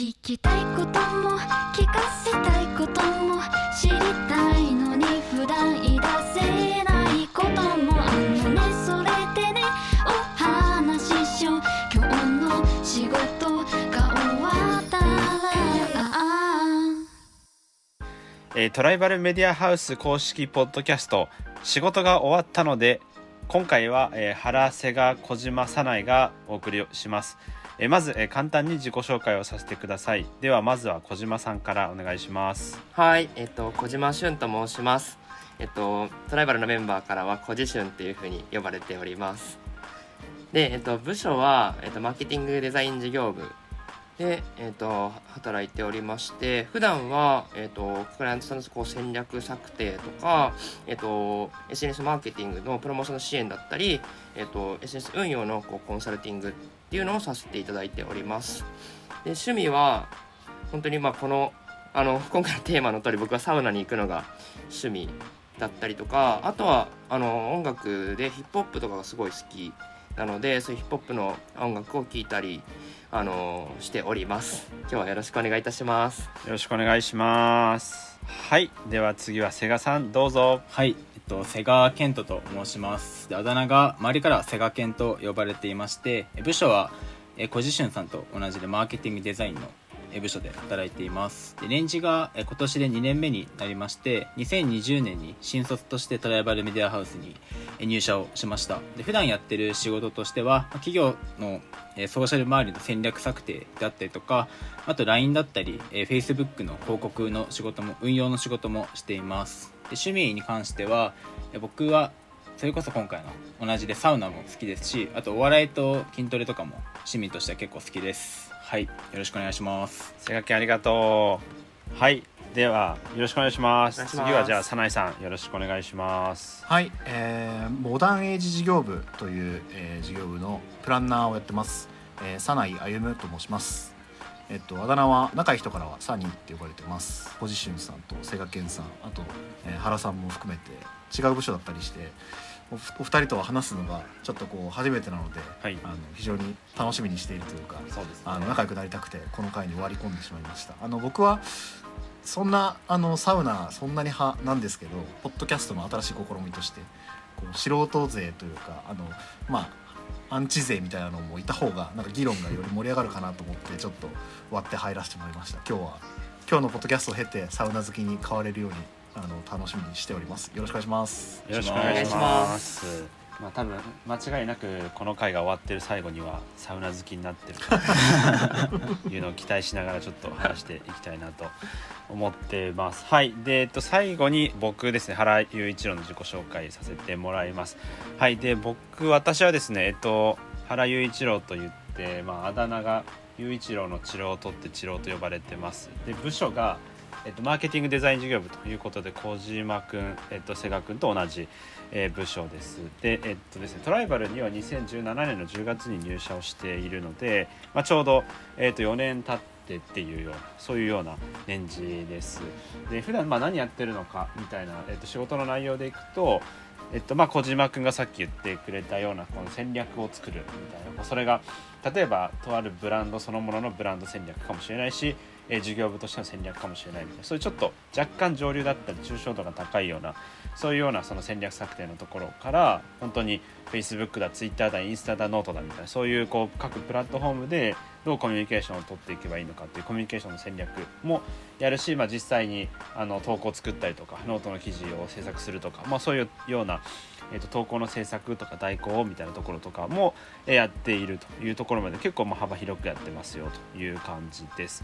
聞きたいことも聞かせたいことも知りたいのに普段言い出せないこともあのね。それでねお話ししよう。今日の仕事が終わったら。えートライバルメディアハウス公式ポッドキャスト。仕事が終わったので今回は、えー原瀬賀小島早苗がお送りをします、えまず、え簡単に自己紹介をさせてくださいではまずは小島さんからお願いしますはい、えっと小島俊と申します。えっとトライバルのメンバーからは小島俊っていう風に呼ばれております。で、えっと部署はえっとマーケティングデザイン事業部でえっと働いておりまして、普段はえっとクライアントさんのこう戦略策定とか、えっと SNS マーケティングのプロモーションの支援だったり、えっと SNS 運用のこうコンサルティングっていうのをさせていただいております。で趣味は本当にまあこのあの今回のテーマの通り僕はサウナに行くのが趣味だったりとかあとはあの音楽でヒップホップとかがすごい好きなのでそういうヒップホップの音楽を聴いたりあのしております。今日はよろしくお願いいたします。よろしくお願いします。はい。では次は瀬賀さんどうぞ。はい、えっと、瀬川健人と申します。あだ名が周りからは瀬川健と呼ばれていまして、部署はえ小路俊さんと同じでマーケティングデザインの部署で働いています。でレンジが今年で2年目になりまして、2020年に新卒としてトライバルメディアハウスに入社をしました。で普段やってる仕事としては、企業のソーシャル周りの戦略策定だったりとか、あと LINE だったり、Facebook の広告の仕事も運用の仕事もしています趣味に関してはえー僕はそれこそ今回の同じでサウナも好きですしあとお笑いと筋トレとかも趣味としては結構好きです。はい。よろしくお願いします。瀬賀健ありがとう。はい。ではよろしくお願いします。お願いします。次はじゃあ早苗さんよろしくお願いします。はい、えーモダンエイジ事業部という、えー事業部のプランナーをやってます、えー、早苗歩と申しますえっとあだ名は仲いい人からはサニーって呼ばれてます。ポジションさんと瀬賀健さん。あと、えー原さんも含めて違う部署だったりしておお二人とは話すのがちょっとこう初めてなので、はい。あの非常に楽しみにしているというかそうですね。あの仲良くなりたくてこの回に割り込んでしまいました。あの僕はそんなあのサウナそんなに派なんですけどポッドキャストの新しい試みとしてこう素人勢というかあのまあアンチ勢みたいなのもいた方がなんか議論がより盛り上がるかなと思ってちょっと割って入らせてもらいました。今日は今日のポッドキャストを経てサウナ好きに変われるようにあの楽しみにしております。よろしくお願いします。よろしくお願いします。まあ多分間違いなくこの回が終わってる最後にはサウナ好きになってると いうのを期待しながらちょっと話していきたいなと思ってます。はい。で、えっと最後に僕ですね原雄一郎の自己紹介させてもらいます。はい。で僕私はですねえっと原雄一郎と言ってまああだ名が雄一郎の治療を取って治療と呼ばれてます。で部署がえっと、マーケティングデザイン事業部ということで小島君、えっと、瀬賀君と同じ、えー部署です。で,、えっとですね、トライバルには2017年の10月に入社をしているので、まあ、ちょうど、えっと、4年経ってっていうようなそういうような年次です。で普段まあ何やってるのかみたいな、えっと、仕事の内容でいくとえっとまあ、小島君がさっき言ってくれたようなこの戦略を作るみたいなそれが例えばとあるブランドそのもののブランド戦略かもしれないし、え事業部としての戦略かもしれないみたいなそういうちょっと若干上流だったり抽象度が高いようなそういうようなその戦略策定のところから本当に Facebook だ Twitter だインスタだノートだみたいなそういうこう各プラットフォームでどうコミュニケーションを取っていけばいいのかっていうコミュニケーションの戦略もやるし、まあ、実際にあの投稿を作ったりとかノートの記事を制作するとか、まあ、そういうような、えー、と投稿の制作とか代行みたいなところとかもやっているというところまで結構ま幅広くやってますよという感じです。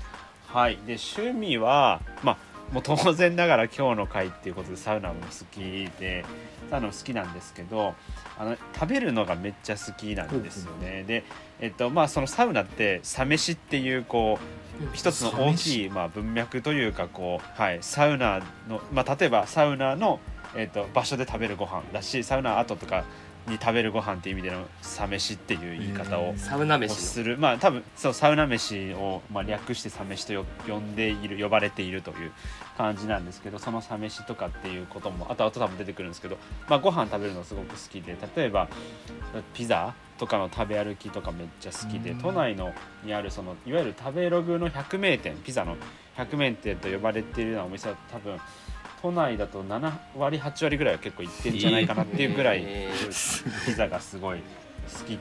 はい、で趣味は、まあ、もう当然ながら今日の回っていうことでサウナも好きでサウナも好きなんですけどあの食べるのがめっちゃ好きなんですよね。で、えっとまあ、そのサウナってサ飯っていうこう一つの大きい、まあ、文脈というかこう、はい、サウナの、まあ、例えばサウナの、えっと場所で食べるご飯だしサウナ後とかに食べるご飯っていう意味でのサ飯っていう言い方をサウナを飯の。する。まあ多分そうサウナ飯を、まあ、略してサ飯とよ呼んでいる呼ばれているという感じなんですけどそのサ飯とかっていうこともあとあと多分出てくるんですけど、まあ、ご飯食べるのすごく好きで例えばピザとかの食べ歩きとかめっちゃ好きでうん。都内のにあるそのいわゆる食べログの百名店ピザの百名店と呼ばれているようなお店は多分都内だと7割8割ぐらいは結構行ってんじゃないかなっていうぐらいえピザがすごい好きっ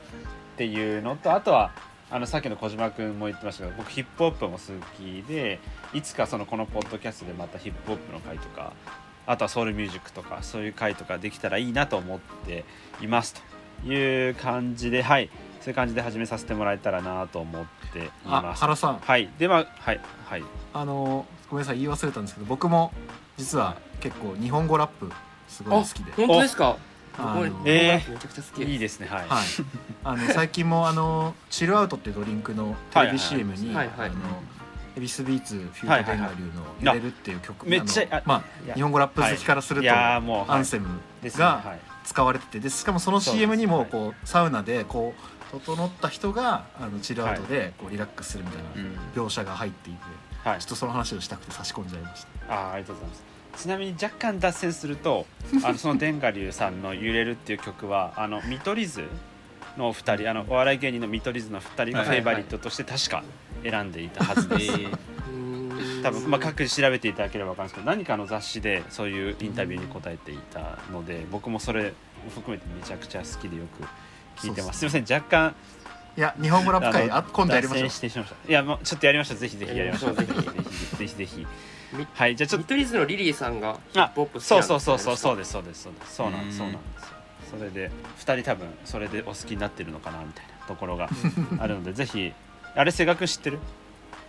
ていうのとあとはあのさっきの小島君も言ってましたけど僕ヒップホップも好きでいつかそのこのポッドキャストでまたヒップホップの回とかあとはソウルミュージックとかそういう回とかできたらいいなと思っていますという感じではい。そういう感じで始めさせてもらえたらなと思っていあます。原さん。はい。でははい。はい。あのごめんなさい。言い忘れたんですけど僕も実は結構日本語ラップすごい好きで。本当ですか？あの僕えー。めちゃくちゃ好きいいですねはい、はい、あの最近もあのチルアウトってドリンクのテレビ CM にエビスビーツフュートベンガリューの「揺れる」っていう曲めっちゃまあ日本語ラップ好きからするい。とアンセムですねがはい。使われててでしかもその CM にもはい。こうサウナでこう整った人があのチルアウトでこうリラックスするみたいな描写が入っていてはい。ちょっとその話をしたくて差し込んじゃいましたあーありがとうございます。ちなみに若干脱線すると あのそのデンガリュウさんの「揺れる」っていう曲はあの見取り図の2人あのお笑い芸人の見取り図の2人がフェイバリットとして確か選んでいたはずです、多分、まあ、各自調べていただければ分かるんですけど何かの雑誌でそういうインタビューに答えていたので僕もそれも含めてめちゃくちゃ好きでよく聞いてます。すいません若干いや日本語ラップ会のあ今度やりましょう。いました。いやもうちょっとやりましょう。ぜひぜひやりましょう。ぜひぜひぜひ。ぜひみはいじゃあちょっと。見取り図のリリーさんがヒップホップ好きそうそうそうそうそううです。そうです。そうです。そうなんです。うんそうなんです。よそれで2人多分それでお好きになってるのかなみたいなところがあるのでぜひ。あれ瀬学知ってる？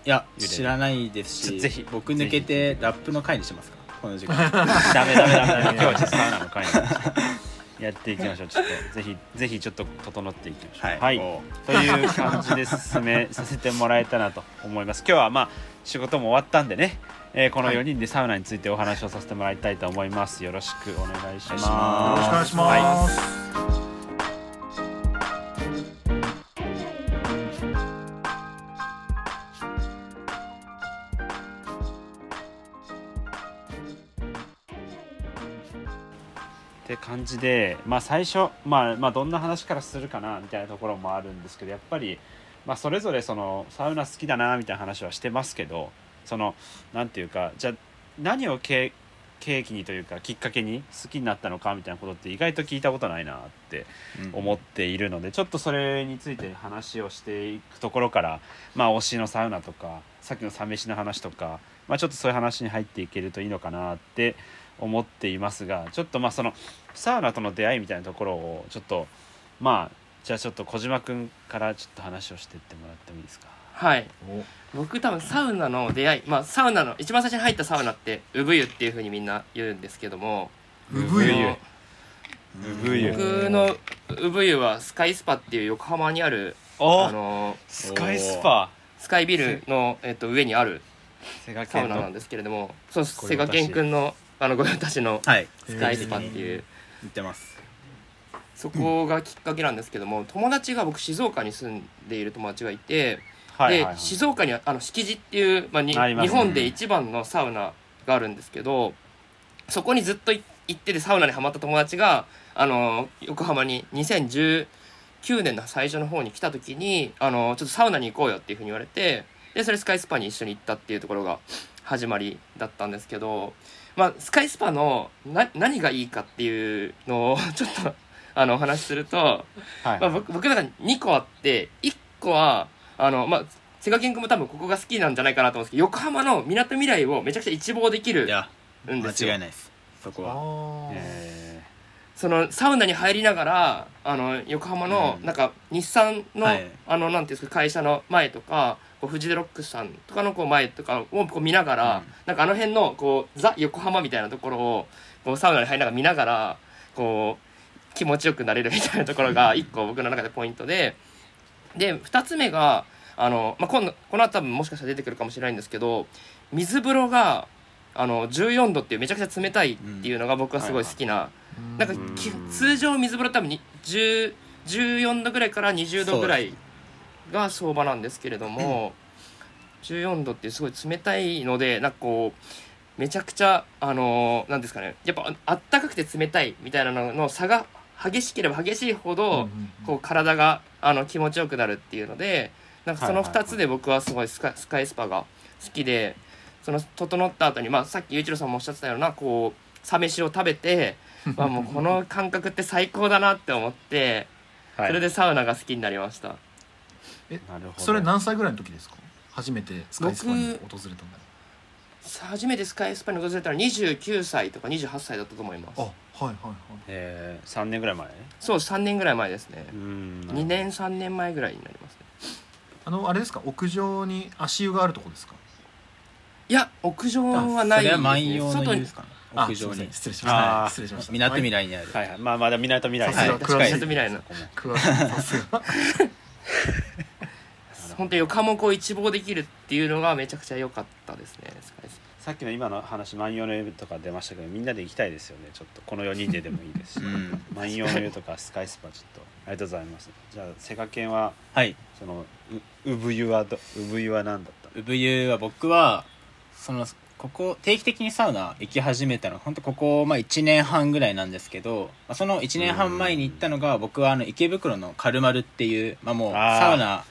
いや知らないですし。ぜひ僕抜けてラップの回にしますか？この時間。ダメ ダメダメダメ。今日はちょっとサウナの会なんでやっていきましょう。ちょっとぜひぜひちょっと整っていきましょう。はい、おという感じで進めさせてもらえたらと思います。今日はまあ仕事も終わったんでね、えーこの4人でサウナについてお話をさせてもらいたいと思います。よろしくお願いします。よろしくお願いします、って感じで、まあ、最初、まあ、まあどんな話からするかなみたいなところもあるんですけどやっぱり、まあ、それぞれそのサウナ好きだなみたいな話はしてますけどそのなんていうかじゃあ何を契契機にというかきっかけに好きになったのかみたいなことって意外と聞いたことないなって思っているのでちょっとそれについて話をしていくところから、まあ、推しのサウナとかさっきのサ飯の話とか、まあ、ちょっとそういう話に入っていけるといいのかなって思っていますがちょっとまあそのサウナとの出会いみたいなところをちょっとまあじゃあちょっと小島君からちょっと話をしていってもらってもいいですか？はい。お。僕多分サウナの出会いまあサウナの一番最初に入ったサウナって産湯っていうふうにみんな言うんですけども。産湯僕の産湯はスカイスパっていう横浜にあるおあのスカイスパ？スカイビルの、えっと、上にあるサウナなんですけれどもそう御用達。セガケン君のあの御用達のはい。スカイスパっていう。言ってます。そこがきっかけなんですけども友達が僕静岡に住んでいる友達がいてで静岡にはあの敷地っていう、まあ、に日本で一番のサウナがあるんですけどそこにずっとい行っててサウナにはまった友達があの横浜に2019年の最初の方に来た時にあのちょっとサウナに行こうよっていうふうに言われてでそれスカイスパに一緒に行ったっていうところが始まりだったんですけど、まあ、スカイスパのな何がいいかっていうのをちょっと あのお話しすると。はいまあ、僕僕の中に2個あって1個はあのまあセガキン君も多分ここが好きなんじゃないかなと思うんですけど横浜のみなとみらいをめちゃくちゃ一望できるんですよ。間違いないです。そこは。えそのサウナに入りながらあの横浜のうん。なんか日産の、はい。あのなんていうんですか会社の前とかこうフジデロックスさんとかのこう前とかをこう見ながら、うん。なんかあの辺のこうザ横浜みたいなところをこうサウナに入りながら見ながらこう気持ちよくなれるみたいなところが一個僕の中でポイントで。で2つ目があの、まあ、今度この後多分もしかしたら出てくるかもしれないんですけど水風呂があの14度っていうめちゃくちゃ冷たいっていうのが僕はすごい好きな、なんかうんき通常水風呂多分に10 14度ぐらいから20度ぐらいが相場なんですけれども、14度ってすごい冷たいのでなんかこうめちゃくちゃあのなんですかねやっぱあったかくて冷たいみたいなのの差が激しければ激しいほど、こう体があの気持ちよくなるっていうのでなんかそのはいはいはい。2つで僕はすごいスカスカイスパが好きでその整った後にまあさっきゆういちろうさんもおっしゃってたようなこうサ飯を食べて まあもうこの感覚って最高だなって思ってはい。それでサウナが好きになりました。なるほど。それ何歳ぐらいの時ですか？初めてスカイスパに訪れたの。さあ初めてスカイスパに訪れたら29歳とか28歳だったと思います。あはいはいはい。えー、3年ぐらい前？そう3年ぐらい前ですね。うん2年3年前ぐらいになりますね。あのあれですか？屋上に足湯があるとこですか？いや屋上はないです、それは万ね、葉の湯ですか？屋上に。失礼しましたあー。失礼しました。みなとみらいにあるはいはい。まあまだ港未来。さすがはい。詳しい。港未来のそこも詳しいさすが本当に横浜を一望できるっていうのがめちゃくちゃ良かったですねスカイスさっきの今の話万葉の湯とか出ましたけどみんなで行きたいですよねちょっとこの4人ででもいいですし、うん。万葉の湯とかスカイスパちょっと。ありがとうございます。じゃあセガケンははい。そのう産湯はど産湯は何だったの？産湯は僕はそのここ定期的にサウナ行き始めたの。本当ここ、まあ、1年半ぐらいなんですけど、まあ、その1年半前に行ったのが僕はあの池袋のカルマルっていう、まあ、もうサウナ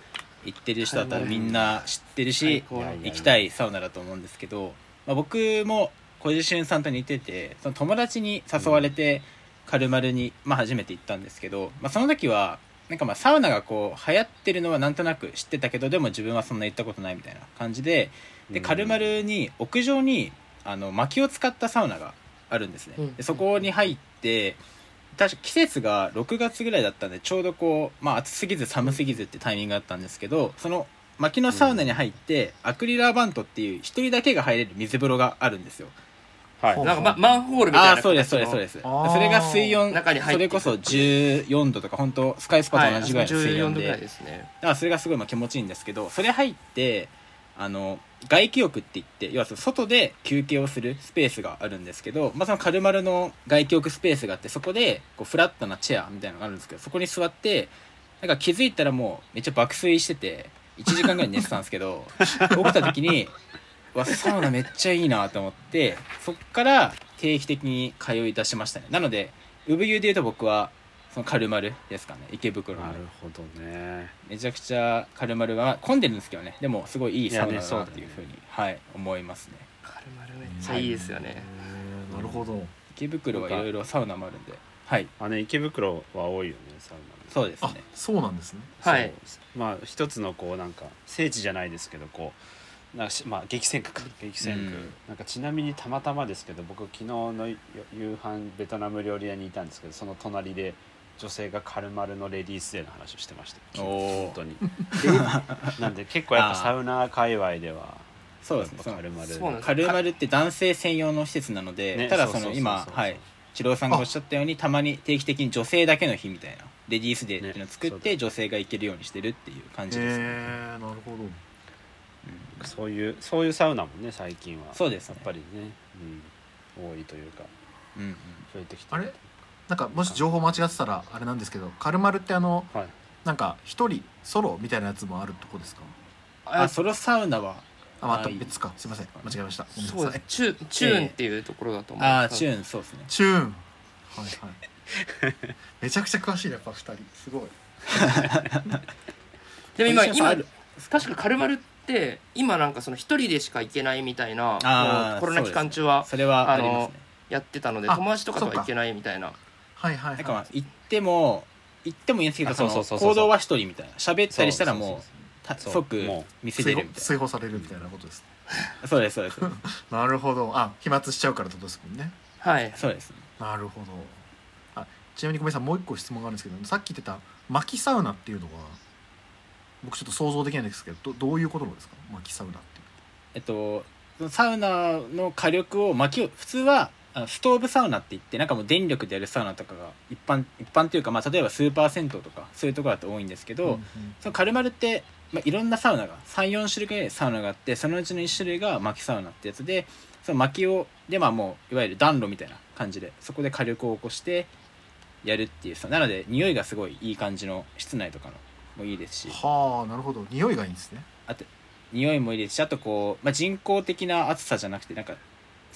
行ってる人だったらみんな知ってるし行きたいサウナだと思うんですけど、まあ、僕も小路俊さんと似ててその友達に誘われてカルマルに、まあ、初めて行ったんですけど、まあ、その時はなんかまあサウナがこう流行ってるのはなんとなく知ってたけどでも自分はそんな行ったことないみたいな感じででうん。カルマルに屋上にあの薪を使ったサウナがあるんですね、うん。でそこに入って確か季節が6月ぐらいだったんでちょうどこう、まあ、暑すぎず寒すぎずってタイミングがあったんですけどその薪のサウナに入って、アクリルアバントっていう一人だけが入れる水風呂があるんですよ。はい。なんか、ま、マンホールみたいなああーそうですそうですそうです。それが水温中に入って。それこそ14度とか本当スカイスパはいと同じぐらいの水14温で、度ぐらいですね。だからそれがすごいまあ気持ちいいんですけどそれ入ってあの外気浴って言って要はその外で休憩をするスペースがあるんですけど、まあ、そのカルマルの外気浴スペースがあってそこでこうフラットなチェアみたいなのがあるんですけどそこに座ってなんか気づいたらもうめっちゃ爆睡してて1時間ぐらい寝てたんですけど 起きた時にうわサウナめっちゃいいなと思ってそっから定期的に通い出しましたね。なので産湯でいうと僕はそのカルマルですかね。池袋のなるほどね。めちゃくちゃカルマルは混んでるんですけどね。でもすごいいいサウナだいやねそうだね。なっていうふうに、はい、思いますね。カルマルめっちゃいいですよね、なるほど。池袋はいろいろサウナもあるんで。はい。あね池袋は多いよねサウナあそうですね。そうなんですね。はい。まあ一つのこうなんか聖地じゃないですけどこうなんかしまあ激戦区か。激戦区、うん。なんかちなみにたまたまですけど僕昨日の夕夕飯ベトナム料理屋にいたんですけどその隣で女性がカルマルのレディースデーの話をしてました本当に。なんで結構やっぱサウナー界隈ではそうですね。やっぱカルマルそうなんです。カルマルって男性専用の施設なので、ねただその今はい。一郎さんがおっしゃったようにたまに定期的に女性だけの日みたいなレディースデーっていうのを作っねて女性が行けるようにしてるっていう感へじですね、えなるほどそう。いうそういうサウナもね最近はそうですね。やっぱりね、うん、多いというか。うんうん。増えてきてあれ？なんかもし情報間違ってたらあれなんですけどカルマルってあのはい。なんか一人ソロみたいなやつもあるとこですか？あソロサウナはあまたはい。別か。すいません。間違えました。そうです。チュチューンっていうところだと思う。ああチューンそうですね。チューン。はいはい。めちゃくちゃ詳しいねやっぱ二人。すごい。でも今今確かカルマルって今なんかその一人でしか行けないみたいなコロナ期間中はそれはありますね。やってたのであ友達とかとは行けないみたいなはいはいなんか行っても行ってもいいんですけどあそのそうそうそう。そう行動は一人みたいな。喋ったりしたらもそうそううたそう。即も見せれるみたい追放されるみたいなことですなそうですそうです。なるほど。あ飛沫しちゃうからってことですもんね。はい。そうですなるほど。あちなみにごめんなさい。もう一個質問があるんですけどさっき言ってた薪サウナっていうのは僕ちょっと想像できないんですけどどどういうことなんですか？薪サウナって。いうえっとサウナの火力を薪を普通はストーブサウナって言ってなんかもう電力でやるサウナとかが一般一般というか、まあ、例えばスーパー銭湯とかそういうところだと多いんですけど、うんうん。そのカルマルって、まあ、いろんなサウナが34種類ぐらいサウナがあってそのうちの1種類が薪サウナってやつでその薪をでまあもういわゆる暖炉みたいな感じでそこで火力を起こしてやるっていうさなので匂いがすごいいい感じの室内とかのもいいですし。はあなるほど。匂いがいいんですね。匂いもいいですしあとこう、まあ、人工的な暑さじゃなくてなんか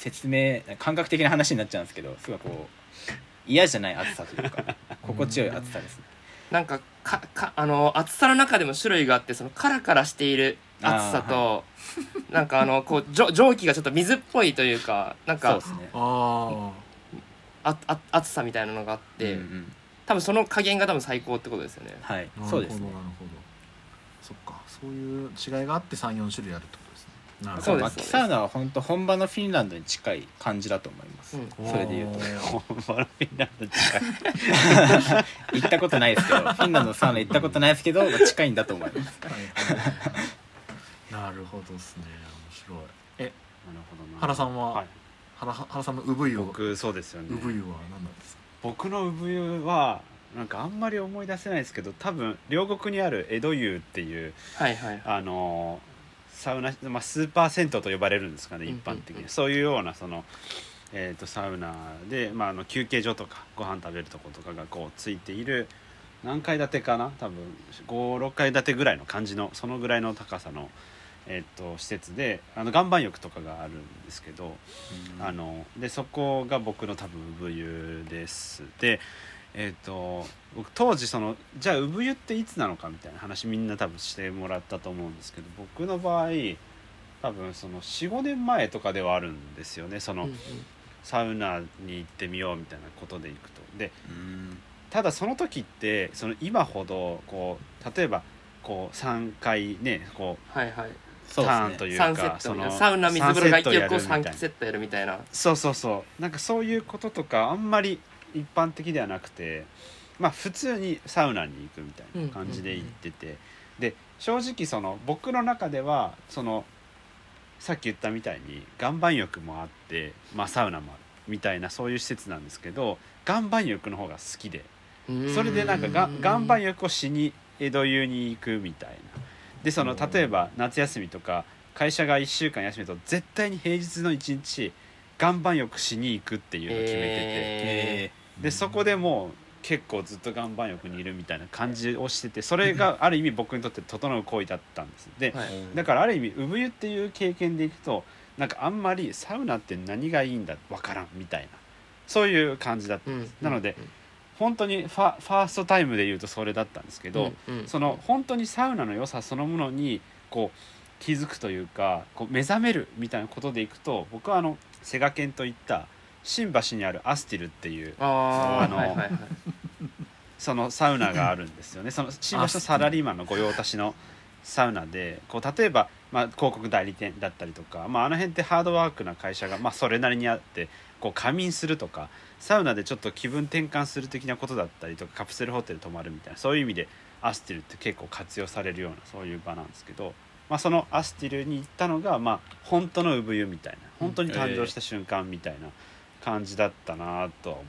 説明感覚的な話になっちゃうんですけどすごいこう嫌じゃない暑さというか 心地よい暑さですね。なんかかかあの厚さの中でも種類があってそのカラカラしている厚さと、なんかあのこう蒸蒸気がちょっと水っぽいというかなんかそうですね。あああ厚さみたいなのがあって、うんうん多分その加減が多分最高ってことですよね。はいあそうですね。なるほど。そっか。そういう違いがあって34種類あるってことそうです。薪サウナは本当本場のフィンランドに近い感じだと思います、うん。それで言うと。本場のフィンランド近い。行ったことないですけどフィンランドのサウナ行ったことないですけど、まあ近いんだと思います。なるほどですね。面白い。えなるほどな。原さんは、はい。原原さんの産湯は？僕そうですよね。産湯は何なんですか？僕の産湯はなんかあんまり思い出せないですけど多分両国にある江戸湯っていうはいはい。あのサウナ、まあ、スーパー銭湯と呼ばれるんですかねうんうん一般的に、そういうようなその、えー、とサウナで、まあ、あの休憩所とかご飯食べるとことかがこうついている何階建てかな多分56階建てぐらいの感じのそのぐらいの高さの、えー、と施設であの岩盤浴とかがあるんですけど、あのでそこが僕の多分産湯です。でえっ、と僕当時そのじゃあ産湯っていつなのかみたいな話みんな多分してもらったと思うんですけど僕の場合多分その45年前とかではあるんですよね。その、うんうん。サウナに行ってみようみたいなことで行くと。でうん。ただその時ってその今ほどこう例えばこう3回ねこうはいはい。そうターンというかそのットみたいな。サウナ水風呂が一曲をサンセットやるみたいな3セットやるみたいな。そうそうそう。なんかそういうこととかあんまり一般的ではなくてまあ普通にサウナに行くみたいな感じで行ってて、で正直その僕の中ではそのさっき言ったみたいに岩盤浴もあって、まあ、サウナもあるみたいなそういう施設なんですけど岩盤浴の方が好きでそれでなんかが岩盤浴をしに江戸湯に行くみたいな。でその例えば夏休みとか会社が1週間休みだと絶対に平日の1日岩盤浴しに行くっていうのを決めてて、ええでそこでもう結構ずっと岩盤浴にいるみたいな感じをしててそれがある意味僕にとって整う行為だったんです。でーはい。だからある意味産湯っていう経験でいくとなんかあんまりサウナって何がいいんだわからんみたいなそういう感じだった。ん。です、なので本当にファファーストタイムで言うとそれだったんですけど、うん。うん。その本当にサウナの良さそのものにこう気づくというかこう目覚めるみたいなことでいくと僕はあのセガケンといった新橋にあるアスティルっていうああのーはいはいはい。そのサウナがあるんですよね。その新橋のサラリーマンの御用達のサウナでこう例えば、まあ、広告代理店だったりとか、まあ、あの辺ってハードワークな会社が、まあ、それなりにあってこう仮眠するとかサウナでちょっと気分転換する的なことだったりとかカプセルホテル泊まるみたいなそういう意味でアスティルって結構活用されるようなそういう場なんですけど、まあ、そのアスティルに行ったのが、まあ、本当の産湯みたいな本当に誕生した瞬間みたいな感じだったなとは思っ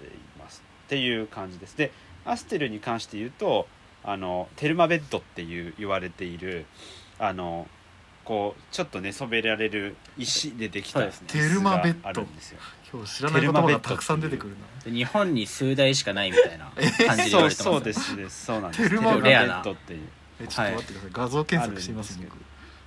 ています。っていう感じです。でアステルに関して言うとあのテルマベッドっていう言われているあのこうちょっと寝そべられる石でできたね椅子テルマベッドがあるんですよ。今日知らない言葉がたくさん出てくるな。で日本に数台しかないみたいな感じで言われてますそうそうですです。そうなんです。テルマベッド。テルマベッドっていう。えちょっと待ってください、画像検索してみます。僕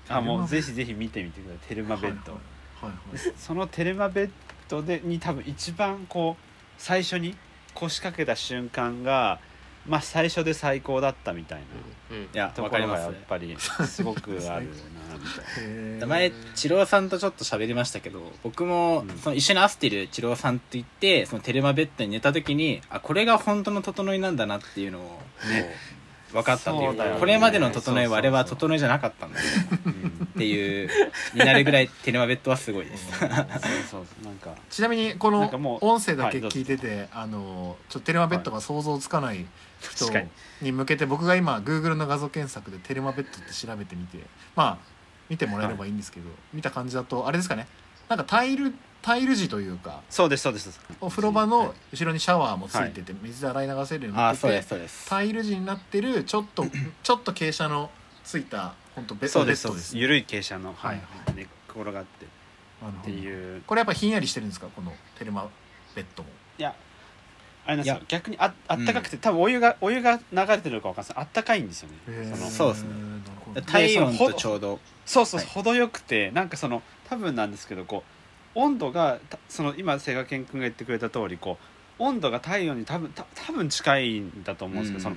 あもうぜひぜひ見てみてください。テルマベッド。はい。はい。でそのテルマベッドでに多分一番こう最初に腰掛けた瞬間がまあ最初で最高だったみたいな。うん。いやところがわかります。やっぱり。すごくあるなみたいへー。前チローさんとちょっと喋りましたけど僕もうん。その一緒にアスティルチローさんと言ってそのテルマベッドに寝た時にあこれが本当の整いなんだなっていうのをね分かったというそうだよね。かこれまでの整いはあれは整いじゃなかったんだよ。な、うん、っていうになるぐらいテレマベッドはすごいです。そうそうなんかちなみにこのなんかもう音声だけ聞いてて、あのちょっとテレマベッドが想像つかない人確かにに向けて僕が今 Google の画像検索でテレマベッドって調べてみてまあ見てもらえればいいんですけど、見た感じだとあれですかね。なんかタイルタイル地というかそうですそうです。お風呂場の後ろにシャワーもついてて、水で洗い流せるようになってあそうですてタイル地になってるちょっと ちょっと傾斜のついた本当ベそうでベッドですです緩い傾斜の、はい寝っ転がってっていう。これやっぱひんやりしてるんですかこのテルマベッドも？いやあれなんですよ逆にああったかくて、多分お湯がお湯が流れてるのか分かんない。あったかいんですよね。そのそうですね。体温とちょうど。そうそう、はい。程よくてなんかその多分なんですけどこう温度がたその今瀬賀健君が言ってくれた通りこう温度が太陽に多分た多分近いんだと思うんですけど、その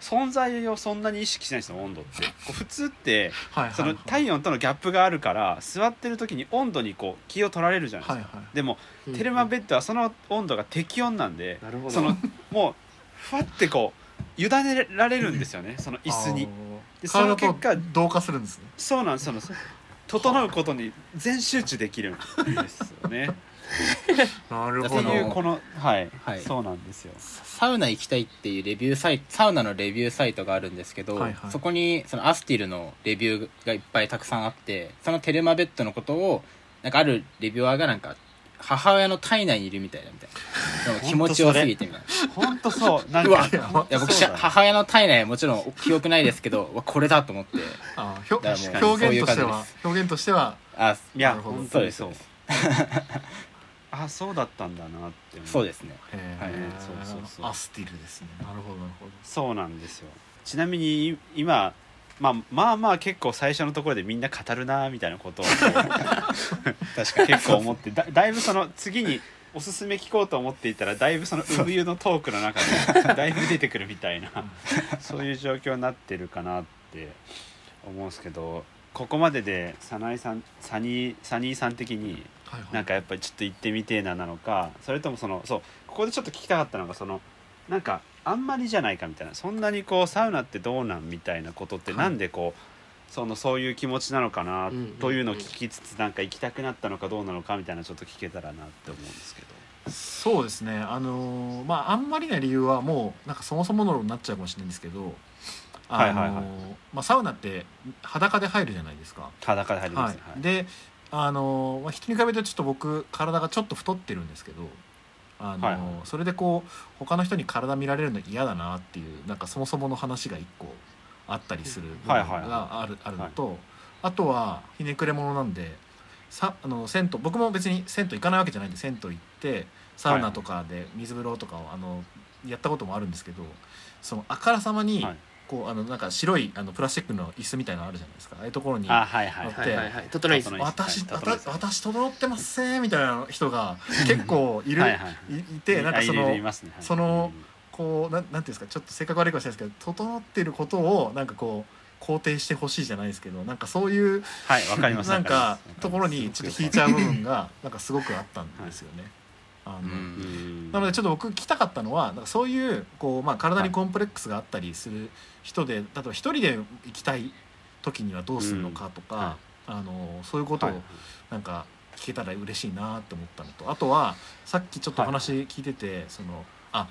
存在をそんなに意識しないんですよ温度って。こう普通ってその体温とのギャップがあるから座ってる時に温度にこう気を取られるじゃないですか、はいはいでもテルマベッドはその温度が適温なんでそのもうふわってこう委ねられるんですよねその椅子に。でその結果同化するんですね。そうなんですそうなんです整うことに全集中できるんですよね。なるってほどいうこのはい、はい。そうなんですよ。サウナ行きたいっていうレビューサイトサウナのレビューサイトがあるんですけど、はいはい。そこにそのアスティルのレビューがいっぱいたくさんあってそのテルマベッドのことをなんかあるレビュアーがなんか母親の体内にいるみたいだみたいな。気持ちよすぎてみたいな。本当そう。なんかいや僕母親の体内はもちろん記憶ないですけどこれだと思って。あひょだからもう表現としては表現としてはあいや本当にそうあそうだったんだなって思そうですね。へはい。ーそうそうそう。アスティルですね。なるほどなるほど。そうなんですよ。ちなみにい今まあまあまあ結構最初のところでみんな語るなみたいなことを 確かに結構思ってだだいぶその次におすすめ聞こうと思っていたらだいぶその産湯のトークの中で だいぶ出てくるみたいなそういう状況になってるかなって思うんですけどここまでで早苗さんサニーサニーさん的になんかやっぱりちょっと行ってみてえななのかそれともそのそうここでちょっと聞きたかったのがそのなんかあんまりじゃないかみたいな。そんなにこうサウナってどうなんみたいなことってはいなんでこう、そのそういう気持ちなのかなうんうんうんというのを聞きつつなんか行きたくなったのかどうなのかみたいなちょっと聞けたらなって思うんですけど。そうですね。あのーまああんまりな理由はもうなんかそもそものになっちゃうかもしれないんですけどあのーはいはい。はいまあ、サウナって裸で入るじゃないですか。裸で入りますね、はい、であのーまあ、人に比べてちょっと僕体がちょっと太ってるんですけどあのーはいはい。それでこう他の人に体見られるの嫌だなっていうなんかそもそもの話が一個あったりする部分があるあるのとあとはひねくれ者なんでさあの銭湯僕も別に銭湯行かないわけじゃないんで銭湯行ってサウナとかで水風呂とかをあのやったこともあるんですけどそのあからさまにはいこうあのなんか白いあのプラスチックの椅子みたいなのあるじゃないですか。ああいうところに乗っはいはいはい。整い私、私整ってますせーみたいな人が結構いる、はいはいい。いてなんかそのね。はい。そのこうなんなんていうんですかちょっと性格悪いかもしれないですけど整ってることをなんかこう肯定してほしいじゃないですけどなんかそういうはいわかりますなんかところにちょっと引いちゃう部分がなんかすごくあったんですよね。あのなのでちょっと僕聞きたかったのはなんかそういうこう、まあ、体にコンプレックスがあったりする人で、例えば一人で行きたい時にはどうするのかとか、あのそういうことをはい。なんか聞けたら嬉しいなって思ったのとあとはさっきちょっとお話聞いてて、そのあ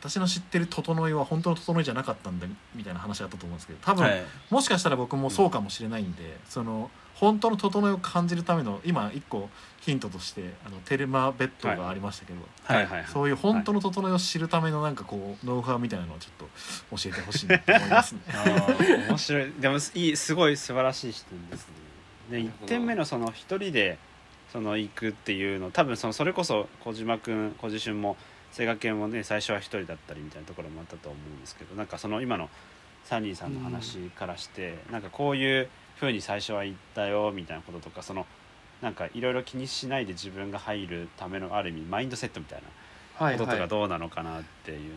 私の知ってる整いは本当の整いじゃなかったんだみたいな話があったと思うんですけど多分、はい。もしかしたら僕もそうかもしれないんで、その本当の整いを感じるための今一個ヒントとしてあのテルマベッドがありましたけど、はいはいはい。そういう本当の整いを知るためのなんかこうノウハウみたいなのをちょっと教えてほしいなと思いますね。面白い。でもいいすごい素晴らしい視点ですね。で1なるほど。点目のその一人でその行くっていうの多分そのそれこそ小島君小地俊も瀬賀健もね最初は一人だったりみたいなところもあったと思うんですけどなんかその今のサニーさんの話からして、なんかこういう風に最初は言ったよみたいなこととかそのなんかいろいろ気にしないで自分が入るためのある意味マインドセットみたいはない。こととはいかどうなのかなっていうのを、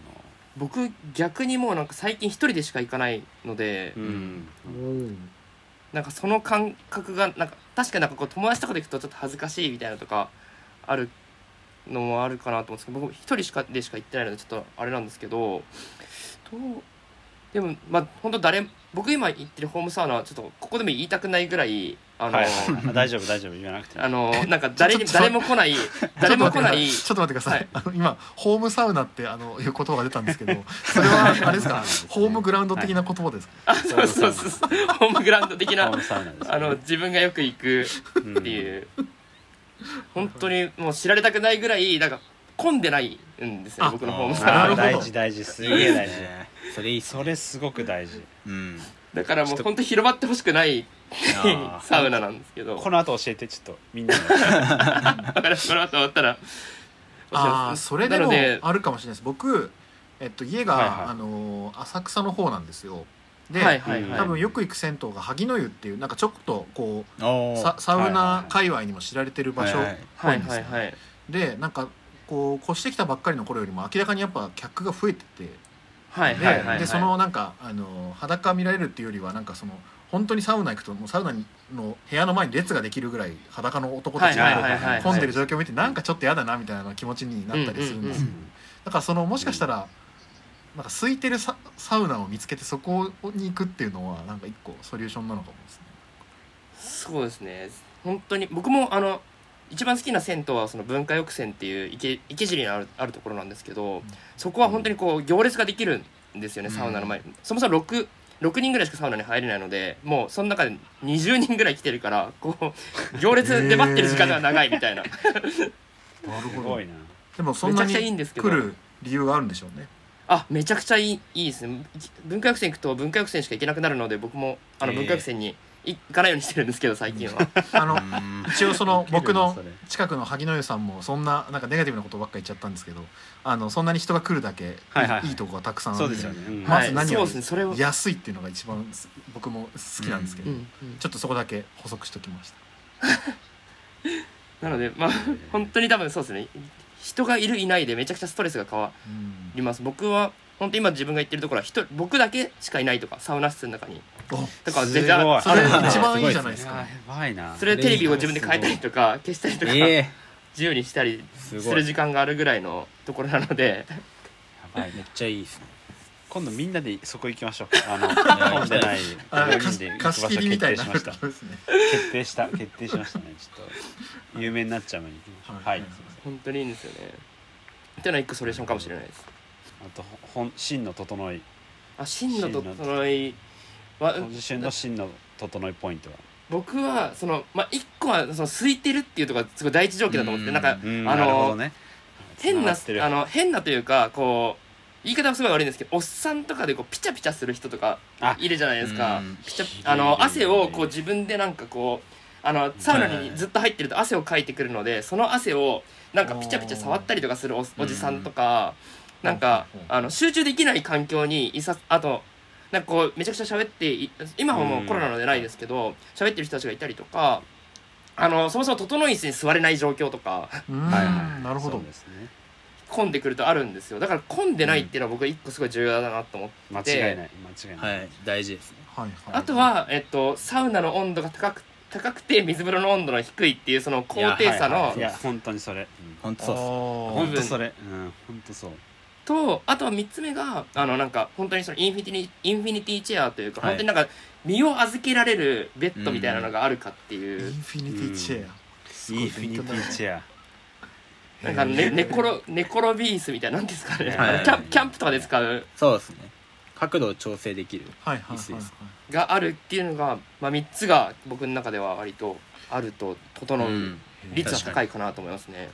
僕逆にもうなんか最近一人でしか行かないので、うん。なんかその感覚がなんか確かになんかこう友達とかで行くとちょっと恥ずかしいみたいなのとかあるのもあるかなと思うんですけど僕一人しかでしか行ってないのでちょっとあれなんですけどどうでもまあ本当誰僕今行ってるホームサウナはちょっとここでも言いたくないぐらいあの、はいはい、大丈夫大丈夫言わなくてあの なんか誰に誰も来ない誰も来ない。ちょっと待ってください。はい。あの今ホームサウナってあのいう言葉が出たんですけど、それはあれですか、ホームグラウンド的な言葉ですか？あそうそうそうそう。ホームグラウンド的なね。あの自分がよく行くっていう。本当にもう知られたくないぐらいなんか混んでないんですよあ僕のホームサウなるほど。あー大事大事。すげえ大事。ねそれそれすごく大事うん。だからもう本当広まってほしくないあー。サウナなんですけど。この後教えてちょっとみんなに。だからこの後終わったら。ああそれでもなのであるかもしれないです。僕、えっと、家が、はいはい。あのー浅草の方なんですよ。で、はいはいはい。多分よく行く銭湯が萩の湯っていうなんかちょっとこうササウナ界隈にも知られてる場所はいはいはいぽいんですよ。はいはい。でなんかこう越してきたばっかりの頃よりも明らかにやっぱ客が増えててはいで,、はいはいはい。でそのなんかあの裸見られるっていうよりはなんかその本当にサウナ行くともうサウナの部屋の前に列ができるぐらい裸の男たちはいが混んでる状況を見てなんかちょっと嫌だなみたいな気持ちになったりするんですよ、だからそのもしかしたらなんか空いてるササウナを見つけてそこに行くっていうのはなんか一個ソリューションなのかもですねそうですね本当に僕もあの一番好きな銭湯はその文化浴泉っていう池池尻にあるあるところなんですけど、そこは本当にこう行列ができるんですよね、うん。サウナの前。にそもそも 6, 6人ぐらいしかサウナに入れないのでもうその中で20人ぐらい来てるからこう行列で待ってる時間が長いみたいな。なるほどすごいな。でもそんな。にめちゃくちゃいいんですけど。来る理由があるんでしょうね。あめちゃくちゃいいいいですね。文化浴泉行くと文化浴泉しか行けなくなるので僕もあのえー。文化浴泉に行かないようにしてるんですけど最近は。あのうん。一応その 僕の近くの萩野湯さんもそんななんかネガティブなことばっか言っちゃったんですけどあのそんなに人が来るだけいい,、はいはい。はいいとこがたくさんあってそうですよね、うん。まず何より安いっていうのが一番僕も好きなんですけど、うんうんちょっとそこだけ補足しときました。なのでまあ本当に多分そうですね。人がいるいないでめちゃくちゃストレスが変わうんります。僕は本当今自分が行ってるところは一人僕だけしかいないとかサウナ室の中におとかは全然あそれ一番いいじゃないですか。いややばいな。それでテレビを自分で変えたりとか消したりとかえ自由にしたりする時間があるぐらいのところなので。やばいめっちゃいいですね。今度みんなでそこ行きましょう。あのや混んでないあ4人で行く場所決定しました。決定した決定しましたね。ちょっと有名になっちゃう前にはい、本当にいいんですよね。っていうのは一個ソリューションかもしれないです。あと本真の整い。あ真の整い自身の真の整いポイントは？僕はそのまあ一個はその空いてるっていうところがすごい第一条件だと思ってうんなんかうんあのね。変なあの変なというかこう言い方はすごい悪いんですけどおっさんとかでこうピチャピチャする人とかあいるじゃないですか。うんピチャあの汗をこう自分でなんかこうあのサウナにずっと入ってると汗をかいてくるのでその汗をなんかピチャピチャ触ったりとかするおおじさんとかなんかうんあの集中できない環境にいさあとなんかこうめちゃくちゃ喋ってい今はもうコロナのでないですけど喋ってる人たちがいたりとかあのそもそも整い椅子に座れない状況とかうん。はいはい。なるほど。ですね。混んでくるとあるんですよ。だから混んでないっていうのは僕は一個すごい重要だなと思って、間違いない。間違いない、はい。大事ですね。はいはい。あとは、えっと、サウナの温度が高く高くて水風呂の温度の低いっていうその高低差のはいはい。いや本当にそれ、うん。本当そう本当それ。うん本当そうとあとは3つ目があのなんか本当にそのインフィニティインフィニティチェアというか、はい。本当になんか身を預けられるベッドみたいなのがあるかっていう、インフィニティチェア。すごいインフィニティチェア。なんかね寝転寝転び椅子みたいななんていうんですかね、はい。キャンキャンプとかで使う。そうですね。角度を調整できるはいはいはいはい。があるっていうのが、まあ、3つが僕の中では割とあると整う率は高いかなと思いますね。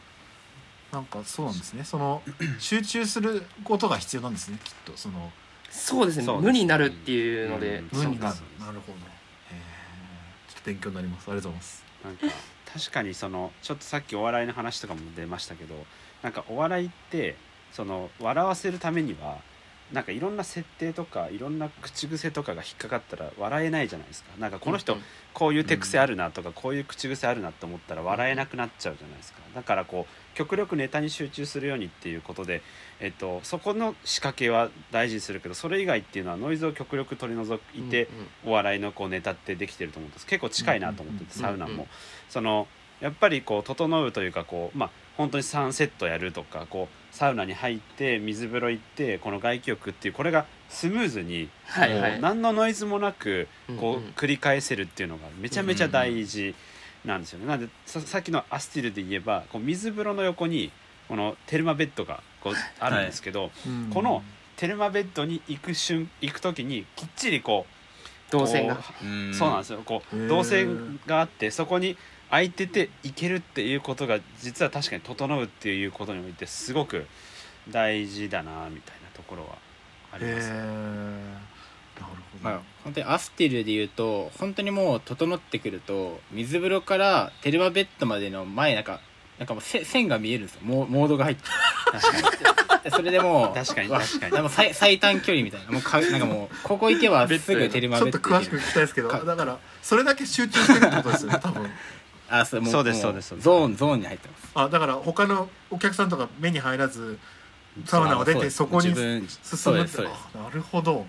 なんかそうなんですね。その集中することが必要なんですねきっと。そのそうですね。そうです無になるっていうので、うん。無になる。そうなるほど。へー。ちょっと勉強になります。ありがとうございます。なんか確かにそのちょっとさっきお笑いの話とかも出ましたけどなんかお笑いってその笑わせるためにはなんかいろんな設定とかいろんな口癖とかが引っかかったら笑えないじゃないですか。なんかこの人うんこういう手癖あるなとかこういう口癖あるなと思ったら笑えなくなっちゃうじゃないですか。だからこう極力ネタに集中するようにっていうことで、えっと、そこの仕掛けは大事にするけどそれ以外っていうのはノイズを極力取り除いて、お笑いのこうネタってできてると思うんです。結構近いなと思ってて、うんサウナも、うんうん。そのやっぱりこう整うというかこうまあ本当に3セットやるとかこうサウナに入って水風呂行ってこの外気浴っていうこれがスムーズにはいはい。何のノイズもなくこうんうん。う繰り返せるっていうのがめちゃめちゃ大事なんですよね。なんでささっきのアスティルで言えばこう水風呂の横にこのテルマベッドがこうあるんですけど、うん。このテルマベッドに行く瞬行く時にきっちりこう動線が。そうなんですよ。こう動線があってそこに空いてて行けるっていうことが実は確かに整うっていうことにおいてすごく大事だなみたいなところはあります、へー。なるほど、まあ、本当にアスティルで言うと本当にもう整ってくると水風呂からテルマベッドまでの前なんかなんかもうせ線が見えるんですよ。モモードが入って。確かに。でそれでもう確かにわ確かに。でも最最短距離みたいな。もうかなんかもうここ行けばすぐテルマちょベッドっと詳しく聞きたいですけどかだからそれだけ集中してるってことですよね多分。あそうもそうですもそうですそうです。ゾーンゾーンに入ってます。あだから他のお客さんとか目に入らずサウナを出てそこに進そうむってですそうです。あなるほど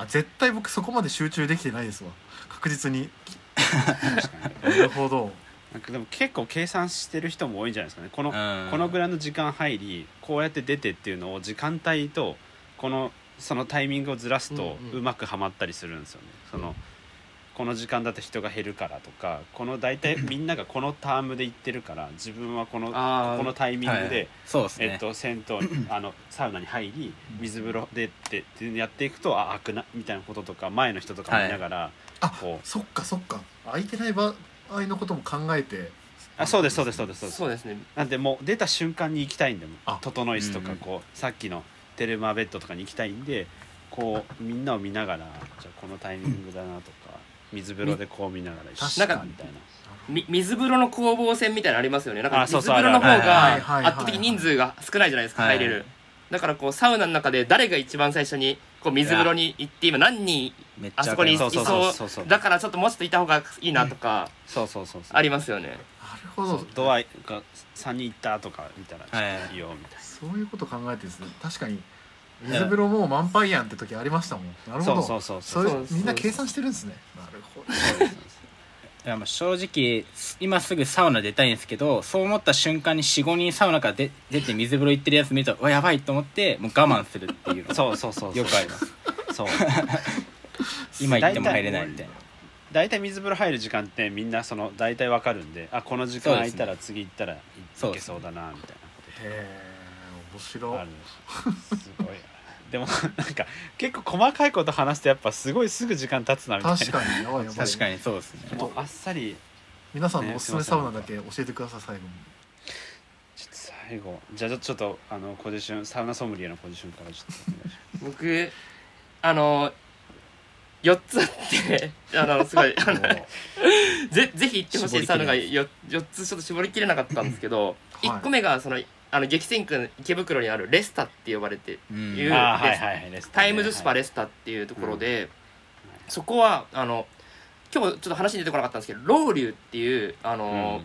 あ絶対僕そこまで集中できてないですわ。確実に。なるほど。なんかでも結構計算してる人も多いんじゃないですかね。このうん。このぐらいの時間入りこうやって出てっていうのを時間帯とこのそのタイミングをずらすとうんうん。うまくはまったりするんですよね。そのこの時間だと人が減るからとかこの大体 みんながこのタームで行ってるから自分はこのここのタイミングはいで、ね、えっと、銭湯に あのサウナに入り水風呂でってってやっていくとあ開くなみたいなこととか前の人とか見ながら、あこう。そっかそっか。空いてない場合のことも考えて。あそうですそうですそうですそうです。そうですね。なんでもう出た瞬間に行きたいんで整い室とうんうん。かこうさっきのテルマベッドとかに行きたいんでこうみんなを見ながらじゃあこのタイミングだなとか水風呂でこう見ながら一緒。に。みたいなみ水風呂の攻防戦みたいなのありますよね。なんかあそうそう水風呂の方が圧倒的に人数が少ないじゃないですかはい入れる。だからこうサウナの中で誰が一番最初にこう水風呂に行って今何人めっちゃあそこにいそうそうそうそうそうだからちょっともうちょっといた方がいいなとかそうそうそうそうありますよね。なるほど。そう。ドアが3人行ったとか見たらちょっとい。いよみたいな、そういうこと考えてですね。確かに水風呂もう満杯やんって時ありましたもん。なるほど。そうそうそそうう。いうみんな計算してるんですね。なるほど。いやまあ正直今すぐサウナ出たいんですけどそう思った瞬間に45人サウナから出出て水風呂行ってるやつ見るとうわやばいと思ってもう我慢するっていうの。そうそうそうそう。よくあります。そう。今行っても入れないみたいな。大体水風呂入る時間ってみんなその大体わかるんであこの時間空いたら次行ったらいけそうだなみたいなことへえ面白。いあるしすごいでもなんか結構細かいこと話すとやっぱすごいすぐ時間経つなみたいな。確かに。やばいやばい。確かにそうですね。もうあっさり。皆さんのおすすめサウナねだけ教えてください最後に。ちょっと最後。じゃあちょっとあのポジションサウナソムリエのポジションからちょっとお願いし僕あの4つあってあのすごい。ぜぜひ行ってほしいサウナが絞り 4, 4つちょっと絞りきれなかったんですけど、はい。1個目がそのあの激戦区池袋にあるレスタって呼ばれてうん。いうあーはいはいはいレストタね。イムズスパレスタっていうところで、そこはあの今日ちょっと話に出てこなかったんですけどロウリュっていうあの、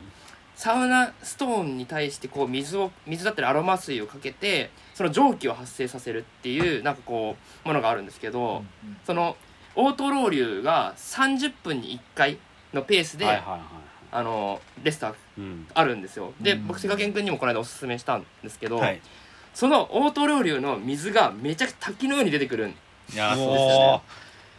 サウナストーンに対してこう水を水だったりアロマ水をかけてその蒸気を発生させるっていうなんかこうものがあるんですけど、そのオートロウリュが30分に1回のペースで、あのレスタうんあるんですよ。でうん。僕瀬賀健君にもこの間おすすめしたんですけど、はい。そのオートロウリュの水がめちゃくちゃ滝のように出てくるんですよね。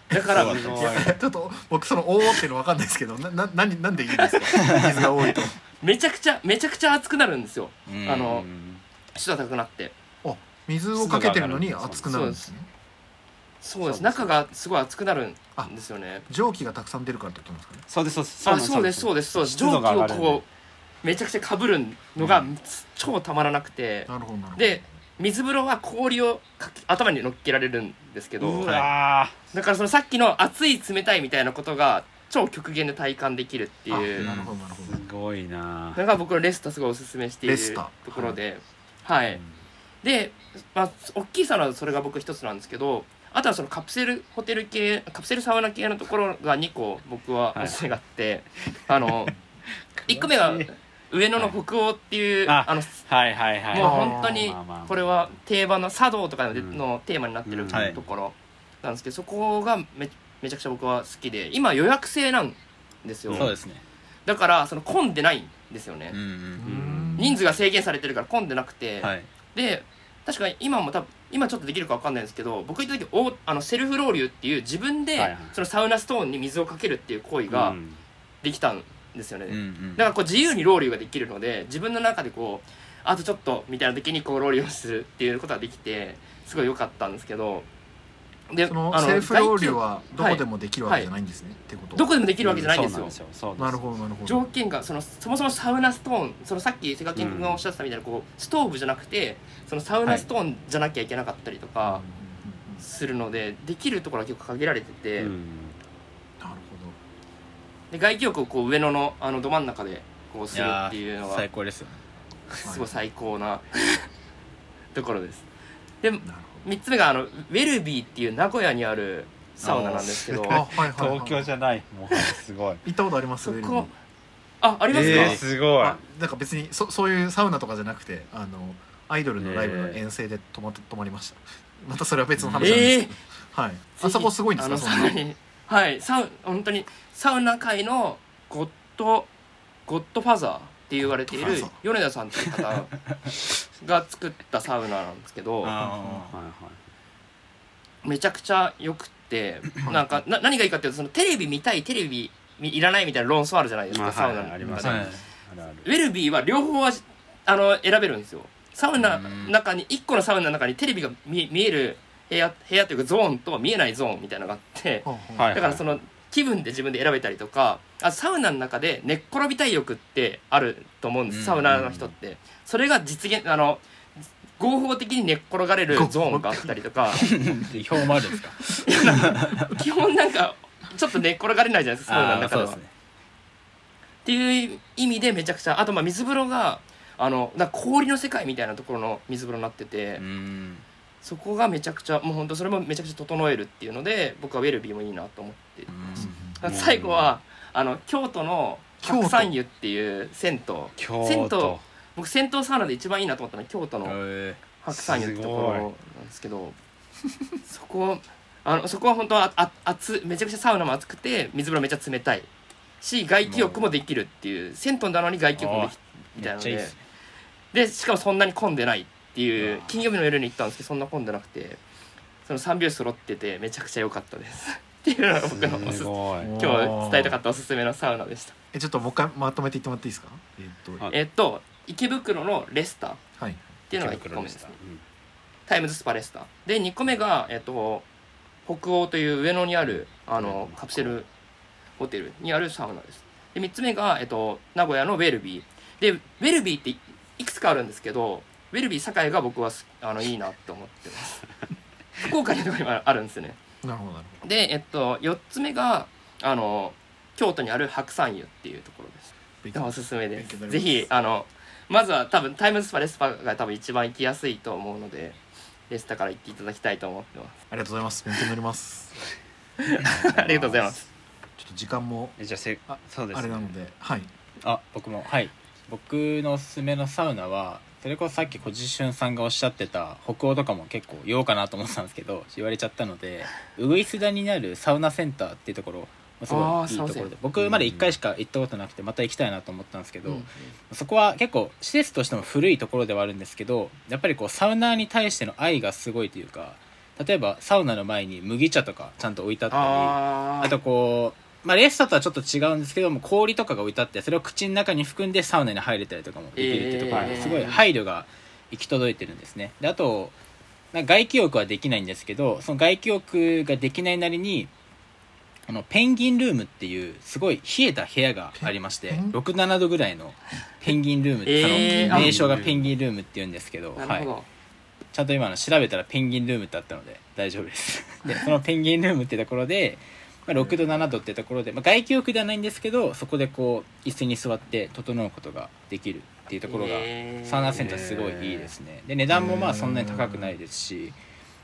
だからちょっと僕その「おお」っていうの分かんないですけどなな何なんでいいんですか？水が多いと。めちゃくちゃめちゃくちゃ熱くなるんですよ。うん。あのうん湿度高くなって。あ水をかけてるのに熱くなるんですね。そうです。中がすごい熱くなるんですよね。蒸気がたくさん出るからってことなんですかね？そうですそうです。あそうですそうです。そうです。蒸気をこうめちゃくちゃかぶるのが超たまらなくて。なるほどなるほど。で水風呂は氷を頭に乗っけられるんですけど。うわだからそのさっきの熱い冷たいみたいなことが超極限で体感できるっていう。あなるほどなるほど。ーすごいな。のが僕のレスタすごいおすすめしているところで。はい、で、まあ、大きいサウナはそれが僕一つなんですけどあとはそのカプセルホテル系カプセルサウナ系のところが2個僕はおすすめがあって、あの 1個目は上野の北欧っていう、ああのはいはいはい。もう本当にこれは定番の茶道とかのテーマになってるところなんですけどそこがめめちゃくちゃ僕は好きで今予約制なんですよ。そうですね。だからその混んでないんですよね。うんううん。ん人数が制限されてるから混んでなくて、はい。で確かに今も多分今ちょっとできるかわかんないんですけど僕行った時おあのセルフロウリュっていう自分ではいはい。そのサウナストーンに水をかけるっていう行為がうん。できたんですよね、うんうん。だからこう自由にロウリュができるので自分の中でこうあとちょっとみたいな時にこうロウリュをするっていうことができてすごい良かったんですけど。でそのあセルフロウリュ外はどこでもできるわけじゃないんですね、ってこと気どこでもできるわけじゃないんですよ、そうなんですよ。なるほどなるほど。条件がそのそもそもサウナストーンそのさっき瀬川健君がおっしゃってたみたいなこうストーブじゃなくてそのサウナストーンじゃなきゃいけなかったりとか、するのでできるところは結構限られてて、うんで外気浴をこう上野のあのど真ん中でこうするっていうのが最高ですよね。すごい最高なところです。でほど。なる3つ目があのウェルビーっていう名古屋にあるサウナなんですけど はいはい、はい、東京じゃないもうすごい。行ったことあります？あありますか、えーすごい。あなんか別にそそういうサウナとかじゃなくてあのアイドルのライブの遠征で泊まって泊まりました。またそれは別の話なんですけど、はい。あそこすごいんですか？そんな はいサウ本当にサウナ界のゴッドゴッドファザーって言われている米田さんっていう方 が作ったサウナなんですけどめちゃくちゃよくって なんかな何がいいかっていうとそのテレビ見たいテレビいらないみたいな論争あるじゃないですか、まあサウナはいありますでね。はい。ウェルビーは両方はあの選べるんですよ。サウナの中に1個のサウナの中にテレビが見見える部屋部屋というかゾーンと見えないゾーンみたいなのがあってだからその気分で自分で選べたりとかあサウナの中で寝っ転びたい欲ってあると思うんです、うんサウナーの人って。それが実現あの合法的に寝っ転がれるゾーンがあったりとか。っていう表もあるんですか？基本なんかちょっと寝っ転がれないじゃないですかサウナの中では。ですね。っていう意味でめちゃくちゃあとまあ水風呂があのな氷の世界みたいなところの水風呂になってて、うんそこがめちゃくちゃもう本当それもめちゃくちゃ整えるっていうので僕はウェルビーもいいなと思ってうん。うん最後はあの京都の白山湯っていう銭湯。京銭湯。都。僕銭湯サウナで一番いいなと思ったのは京都のえ。白山湯ってところなんですけどそこあのそこは本当はあ熱めちゃくちゃサウナも熱くて水風呂めちゃ冷たいし外気浴もできるっていう銭湯なのに外気浴もできみたいなので。でしかもそんなに混んでないっていう金曜日の夜に行ったんですけどそんな混んでなくてその3拍子揃っててめちゃくちゃ良かったです。っていうのが僕のおすす今日伝えたかったおすすめのサウナでした。えちょっともう一回まとめて言ってもらっていいですか？えっとあえっと池袋のレスターっはい。ていうのが1池個目ですね。うん。タイムズスパレスター。で2個目が、えっと、北欧という上野にあるあのカプセルホテルにあるサウナです。で3つ目が、えっと、名古屋のウェルビー。でウェルビーっていいくつかあるんですけどウェルビー栄が僕はすあのいいなと思ってます。福岡にとこにもあるんですね。なるほどなるほで、えっと、4つ目があの京都にある白山湯っていうところです。どおすすめです。す。ぜひあのまずは多分タイムズスパレスタが多分一番行きやすいと思うのでレスタから行っていただきたいと思ってます。ありがとうございます。勉強になります。ありがとうございます。ちょっと時間もえじゃあせあそうですね。あれなのではい。あ僕もはい。僕のおすすめのサウナはそれこそさっき小じしゅんさんがおっしゃってた北欧とかも結構言おうかなと思ってたんですけど言われちゃったのでウグイスダにあるサウナセンターっていうところすごいいいところで僕まだ1回しか行ったことなくてまた行きたいなと思ったんですけど、うんそこは結構施設としても古いところではあるんですけどやっぱりこうサウナーに対しての愛がすごいというか例えばサウナの前に麦茶とかちゃんと置いてあったりあとこう、まあ、レストとはちょっと違うんですけども氷とかが置いてあってそれを口の中に含んでサウナに入れたりとかもできるっていうところえーですごい配慮が行き届いてるんですね。であと外気浴はできないんですけどその外気浴ができないなりにあのペンギンルームっていうすごい冷えた部屋がありましてペン67度ぐらいのペンギンルームって、えー。その名称がペンギンルームっていうんですけど、はい。ちゃんと今の調べたらペンギンルームってあったので大丈夫です。でそのペンギンルームってところで、まあ、6度7度ってところで、まあ、外気浴ではないんですけどそこでこう椅子に座って整うことができるっていうところがえー。サウナセンターすごいいいですね。で値段もまあそんなに高くないですし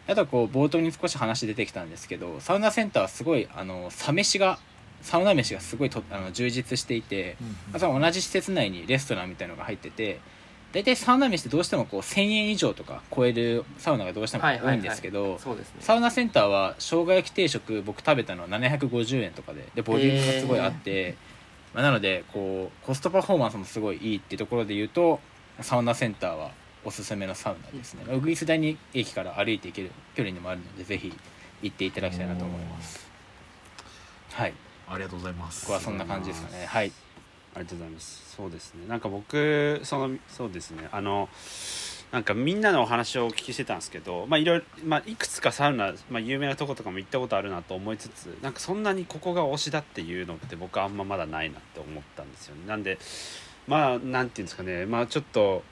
あとはこう冒頭に少し話出てきたんですけどサウナセンターはすごいあのサ飯がサウナ飯がすごいとあの充実していてうんうん。あとは同じ施設内にレストランみたいのが入ってて大体サウナ飯ってどうしてもこう1000円以上とか超えるサウナがどうしても多いんですけど、そうですね。サウナセンターは生姜焼き定食僕食べたのは750円とかででボリュームがすごいあって、まあ、なのでこうコストパフォーマンスもすごいいいっていうところで言うとサウナセンターはおすすめのサウナですね、ウグイス第二駅から歩いて行ける距離にもあるのでぜひ行っていただきたいなと思います。はい。ありがとうございます。僕はそんな感じですかね。はいありがとうございます。そうですね。なんか僕そのそうですね。あのなんかみんなのお話をお聞きしてたんですけど、まあいろいろまあ、いくつかサウナ、まあ、有名なとことかも行ったことあるなと思いつつなんかそんなにここが推しだっていうのって僕はあんままだないなって思ったんですよね。なんでまあなんていうんですかね。まあちょっと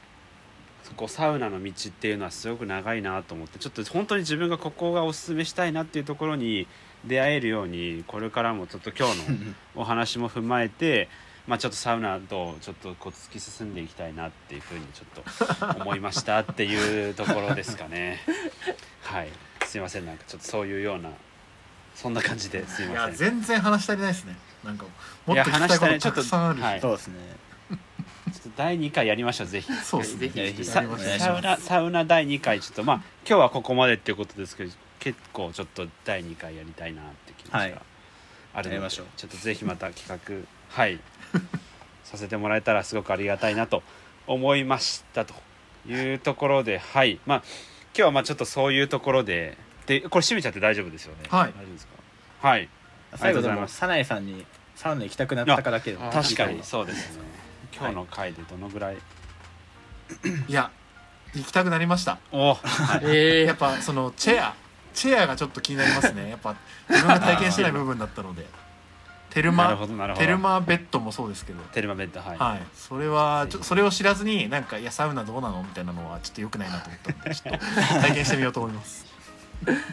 そこサウナの道っていうのはすごく長いなと思ってちょっと本当に自分がここがおすすめしたいなっていうところに出会えるようにこれからもちょっと今日のお話も踏まえて、まあ、ちょっとサウナとちょっとこう突き進んでいきたいなっていうふうにちょっと思いましたっていうところですかね。はい。すいません。なんかちょっとそういうようなそんな感じで。すいません。全然話足りないですね。なんかもいやっと聞きたいことたくさんある、はい。そうですね。ちょっと第2回やりましょうぜひ。そうですね。ぜひサウナサウナ第2回ちょっとまあ今日はここまでっていうことですけど結構ちょっと第2回やりたいなって気持ちはい。があるので、やりましょう。ちょっとぜひまた企画はい させてもらえたらすごくありがたいなと思いましたというところではい。まあ今日はまあちょっとそういうところででこれ閉めちゃって大丈夫ですよね？はい。大丈夫ですか？はい。最後でありがとうございます。もサナエさんにサウナ行きたくなったかだけでもあ確かにそうですね。今日の回でどのぐらい、い。や行きたくなりました。おえやっぱそのチェアチェアがちょっと気になりますね。やっぱ自分が体験してない部分だったのでテルマテルマベッドもそうですけど。テルマベッドはい、はい。それはちょそれを知らずになんかいやサウナどうなのみたいなのはちょっと良くないなと思ったんで ちょっと体験してみようと思います。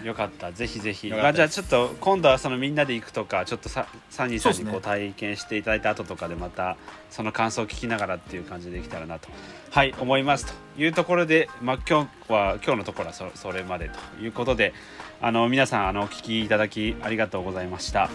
よかった。ぜひぜひ、まあ、じゃあちょっと今度はそのみんなで行くとかちょっとさサニーさんにこう体験していただいた後とかでまたその感想を聞きながらっていう感じでできたらなと。はい思いますというところで、まあ、今日は今日のところはそそれまでということであの皆さんあのお聞きいただきありがとうございました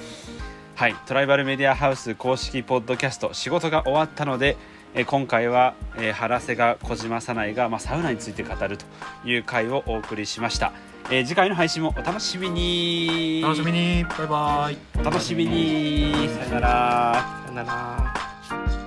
はい。トライバルメディアハウス公式ポッドキャスト仕事が終わったのでえー今回は、えー原瀬が小島さないが、まあ、サウナについて語るという回をお送りしました、えー次回の配信もお楽しみに。楽しみに。バイバイ。お楽しみに。さよなら。さよなら